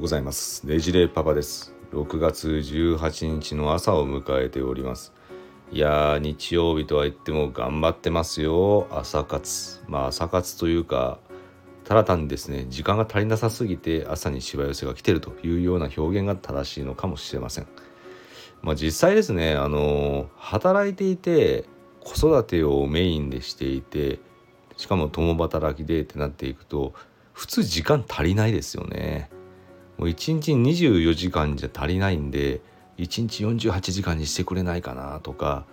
うございます。ねじれパパです。6月18日の朝を迎えております。いやー日曜日とは言っても頑張ってますよ。朝活。まあ朝活というかただ単にですね時間が足りなさすぎて朝にしわ寄せが来てるというような表現が正しいのかもしれません。まあ実際ですねあの働いていて子育てをメインでしていてしかも共働きでってなっていくと普通時間足りないですよね。もう1日24時間じゃ足りないんで1日48時間にしてくれないかなとか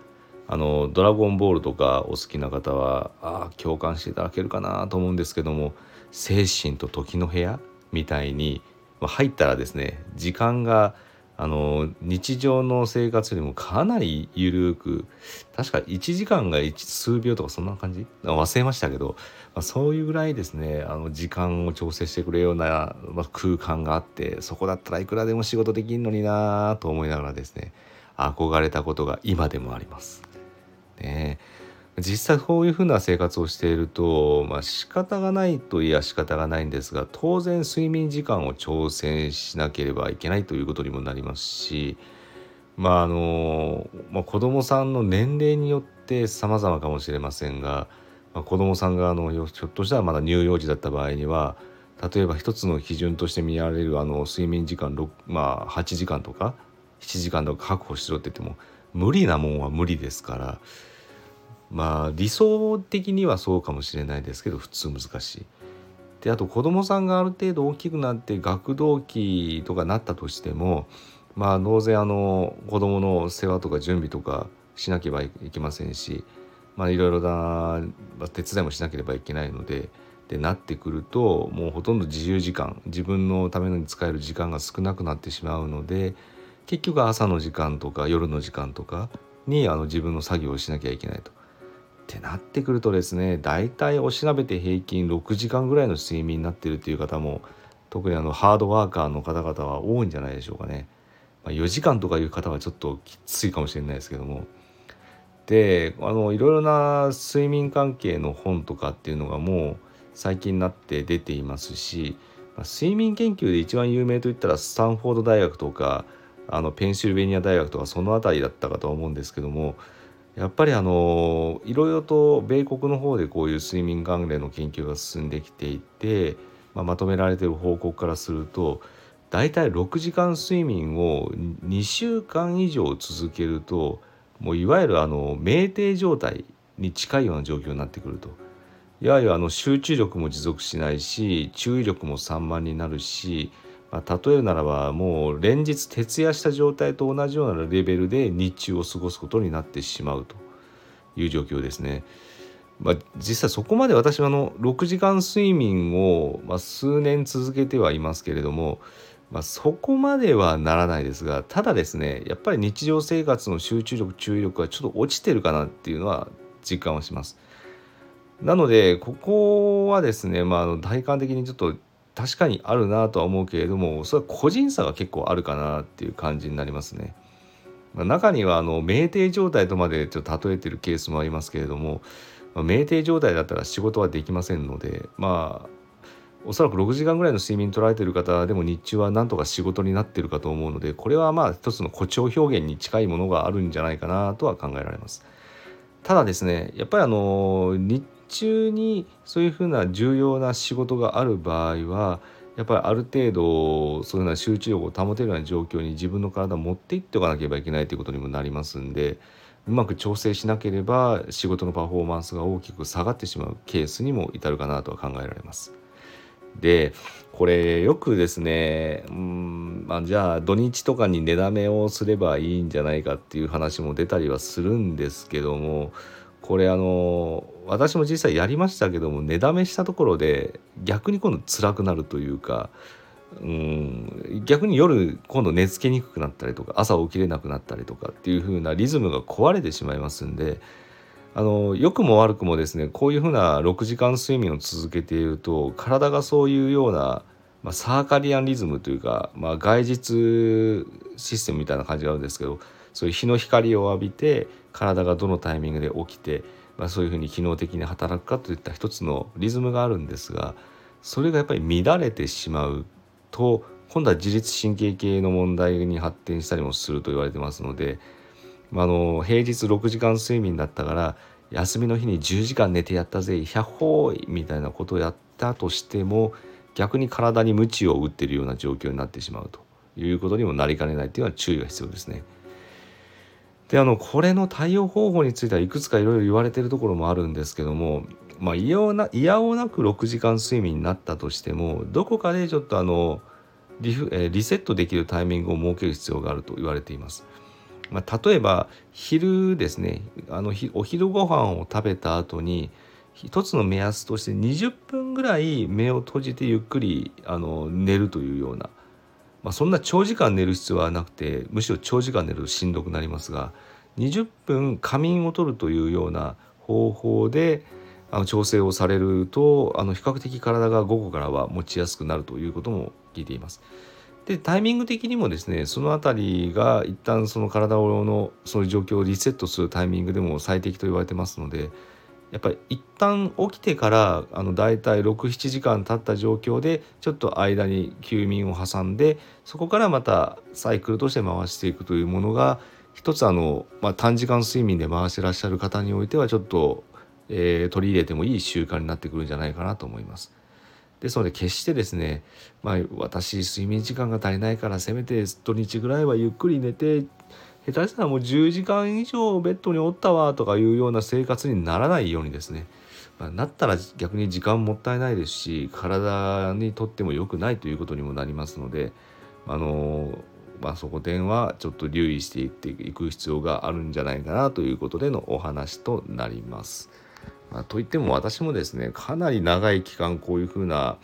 あの「ドラゴンボール」とかお好きな方はああ共感していただけるかなと思うんですけども精神と時の部屋みたいにま入ったらですね時間があの日常の生活よりもかなり緩く確か1時間が数秒とかそんな感じ？忘れましたけど、まあ、そういうぐらいですねあの時間を調整してくれるような、まあ、空間があってそこだったらいくらでも仕事できんのになと思いながらですね憧れたことが今でもあります。ね実際こういうふうな生活をしていると、まあ、仕方がないといや仕方がないんですが当然睡眠時間を調整しなければいけないということにもなりますしまああの、まあ、子どもさんの年齢によって様々かもしれませんが、まあ、子どもさんがあのひょっとしたらまだ乳幼児だった場合には例えば一つの基準として見られるあの睡眠時間、まあ、8時間とか7時間とか確保しろって言っても無理なもんは無理ですから。まあ理想的にはそうかもしれないですけど普通難しい。であと子どもさんがある程度大きくなって学童期とかなったとしてもまあ当然あの子どもの世話とか準備とかしなければいけませんしまあいろいろな手伝いもしなければいけないので。でなってくるともうほとんど自由時間自分のために使える時間が少なくなってしまうので結局朝の時間とか夜の時間とかにあの自分の作業をしなきゃいけないと。ってなってくるとですね大体お調べて平均6時間ぐらいの睡眠になってるっていう方も特にあのハードワーカーの方々は多いんじゃないでしょうかね。まあ、4時間とかいう方はちょっときついかもしれないですけども。であのいろいろな睡眠関係の本とかっていうのがもう最近になって出ていますし、まあ、睡眠研究で一番有名といったらスタンフォード大学とかあのペンシルベニア大学とかその辺りだったかと思うんですけどもやっぱりあのいろいろと米国の方でこういう睡眠関連の研究が進んできていて、まあ、まとめられている報告からすると大体6時間睡眠を2週間以上続けるともういわゆるあの酩酊状態に近いような状況になってくると。いわゆるあの集中力も持続しないし注意力も散漫になるしまあ、例えるならばもう連日徹夜した状態と同じようなレベルで日中を過ごすことになってしまうという状況ですね。まあ、実際そこまで私はあの6時間睡眠を、まあ、数年続けてはいますけれども、まあ、そこまではならないですがただですねやっぱり日常生活の集中力注意力はちょっと落ちてるかなっていうのは実感はします。なのでここはですね、まあ、体感的にちょっと確かにあるなとは思うけれどもそれは個人差が結構あるかなっていう感じになりますね。まあ、中にはあの酩酊状態とまでちょっと例えてるケースもありますけれども、まあ、酩酊状態だったら仕事はできませんのでまあおそらく6時間ぐらいの睡眠取られてる方でも日中はなんとか仕事になってるかと思うのでこれはまあ一つの誇張表現に近いものがあるんじゃないかなとは考えられます。ただですねやっぱりあの日中にそういうふうな重要な仕事がある場合はやっぱりある程度そういうような集中力を保てるような状況に自分の体を持っていっておかなければいけないということにもなりますんでうまく調整しなければ仕事のパフォーマンスが大きく下がってしまうケースにも至るかなとは考えられます。でこれよくですねうん、まあ、じゃあ土日とかに寝だめをすればいいんじゃないかっていう話も出たりはするんですけどもこれあの私も実際やりましたけども寝だめしたところで逆に今度辛くなるというかうん逆に夜今度寝つけにくくなったりとか朝起きれなくなったりとかっていう風なリズムが壊れてしまいますんであの良くも悪くもですねこういう風な6時間睡眠を続けていると体がそういうような、まあ、サーカリアンリズムというか、まあ、外実システムみたいな感じがあるんですけどそういう日の光を浴びて体がどのタイミングで起きて、まあ、そういうふうに機能的に働くかといった一つのリズムがあるんですがそれがやっぱり乱れてしまうと今度は自律神経系の問題に発展したりもすると言われてますので、まあ、あの平日6時間睡眠だったから休みの日に10時間寝てやったぜ100歩みたいなことをやったとしても逆に体に鞭を打ってるような状況になってしまうということにもなりかねないというのは注意が必要ですね。であのこれの対応方法についてはいくつかいろいろ言われてるところもあるんですけどもまあいやな嫌おなく6時間睡眠になったとしてもどこかでちょっとあのリフ、えリセットできるタイミングを設ける必要があると言われています。まあ、例えば昼ですねあのお昼ご飯を食べた後に一つの目安として20分ぐらい目を閉じてゆっくりあの寝るというような、まあ、そんな長時間寝る必要はなくてむしろ長時間寝るとしんどくなりますが20分仮眠を取るというような方法であの調整をされるとあの比較的体が午後からは持ちやすくなるということも聞いています。でタイミング的にもですねその辺りが一旦その体のそういう状況をリセットするタイミングでも最適と言われてますのでやっぱり一旦起きてからあの大体67時間経った状況でちょっと間に休眠を挟んでそこからまたサイクルとして回していくというものが一つあの、まあ、短時間睡眠で回してらっしゃる方においてはちょっと、えー、取り入れてもいい習慣になってくるんじゃないかなと思います。ですので決してですね、まあ、私睡眠時間が足りないからせめて土日ぐらいはゆっくり寝て下手したらもう10時間以上ベッドにおったわとかいうような生活にならないようにですね、まあ、なったら逆に時間もったいないですし体にとっても良くないということにもなりますのであのまあ、そこ点はちょっと留意していっていく必要があるんじゃないかなということでのお話となります。まあ、といっても私もですねかなり長い期間こういうふうな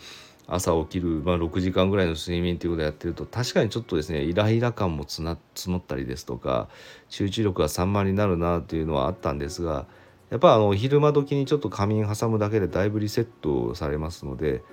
朝起きる、まあ、6時間ぐらいの睡眠ということをやってると確かにちょっとですねイライラ感も募ったりですとか集中力が散漫になるなというのはあったんですがやっぱあの昼間時にちょっと仮眠挟むだけでだいぶリセットされますので、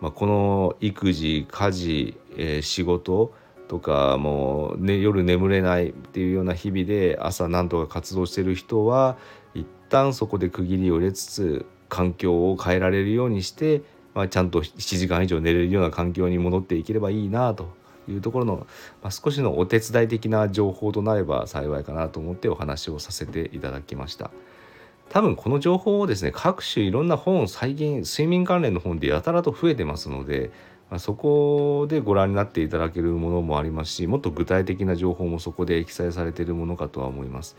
まあ、この育児家事、えー、仕事とかもう、ね、夜眠れないっていうような日々で朝なんとか活動してる人は一旦そこで区切りを入れつつ環境を変えられるようにして、まあ、ちゃんと7時間以上寝れるような環境に戻っていければいいなというところの、まあ、少しのお手伝い的な情報となれば幸いかなと思ってお話をさせていただきました。多分この情報をですね各種いろんな本最近睡眠関連の本でやたらと増えてますので、そこでご覧になっていただけるものもありますしもっと具体的な情報もそこで記載されているものかとは思います。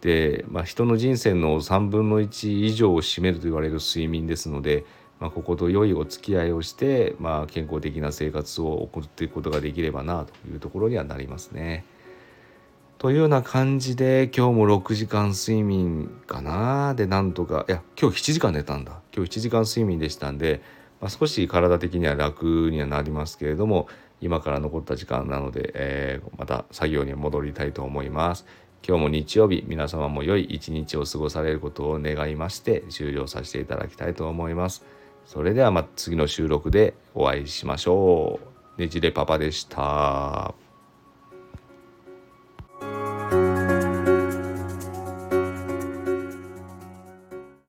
で、まあ、人の人生の3分の1以上を占めると言われる睡眠ですので、まあ、ここと良いお付き合いをして、まあ、健康的な生活を送っていくことができればなというところにはなりますね。というような感じで今日も6時間睡眠かなでなんとかいや今日7時間寝たんだ今日7時間睡眠でしたんでまあ、少し体的には楽にはなりますけれども今から残った時間なので、えー、また作業に戻りたいと思います。今日も日曜日皆様も良い一日を過ごされることを願いまして終了させていただきたいと思います。それではまた次の収録でお会いしましょう。ねじれパパでした。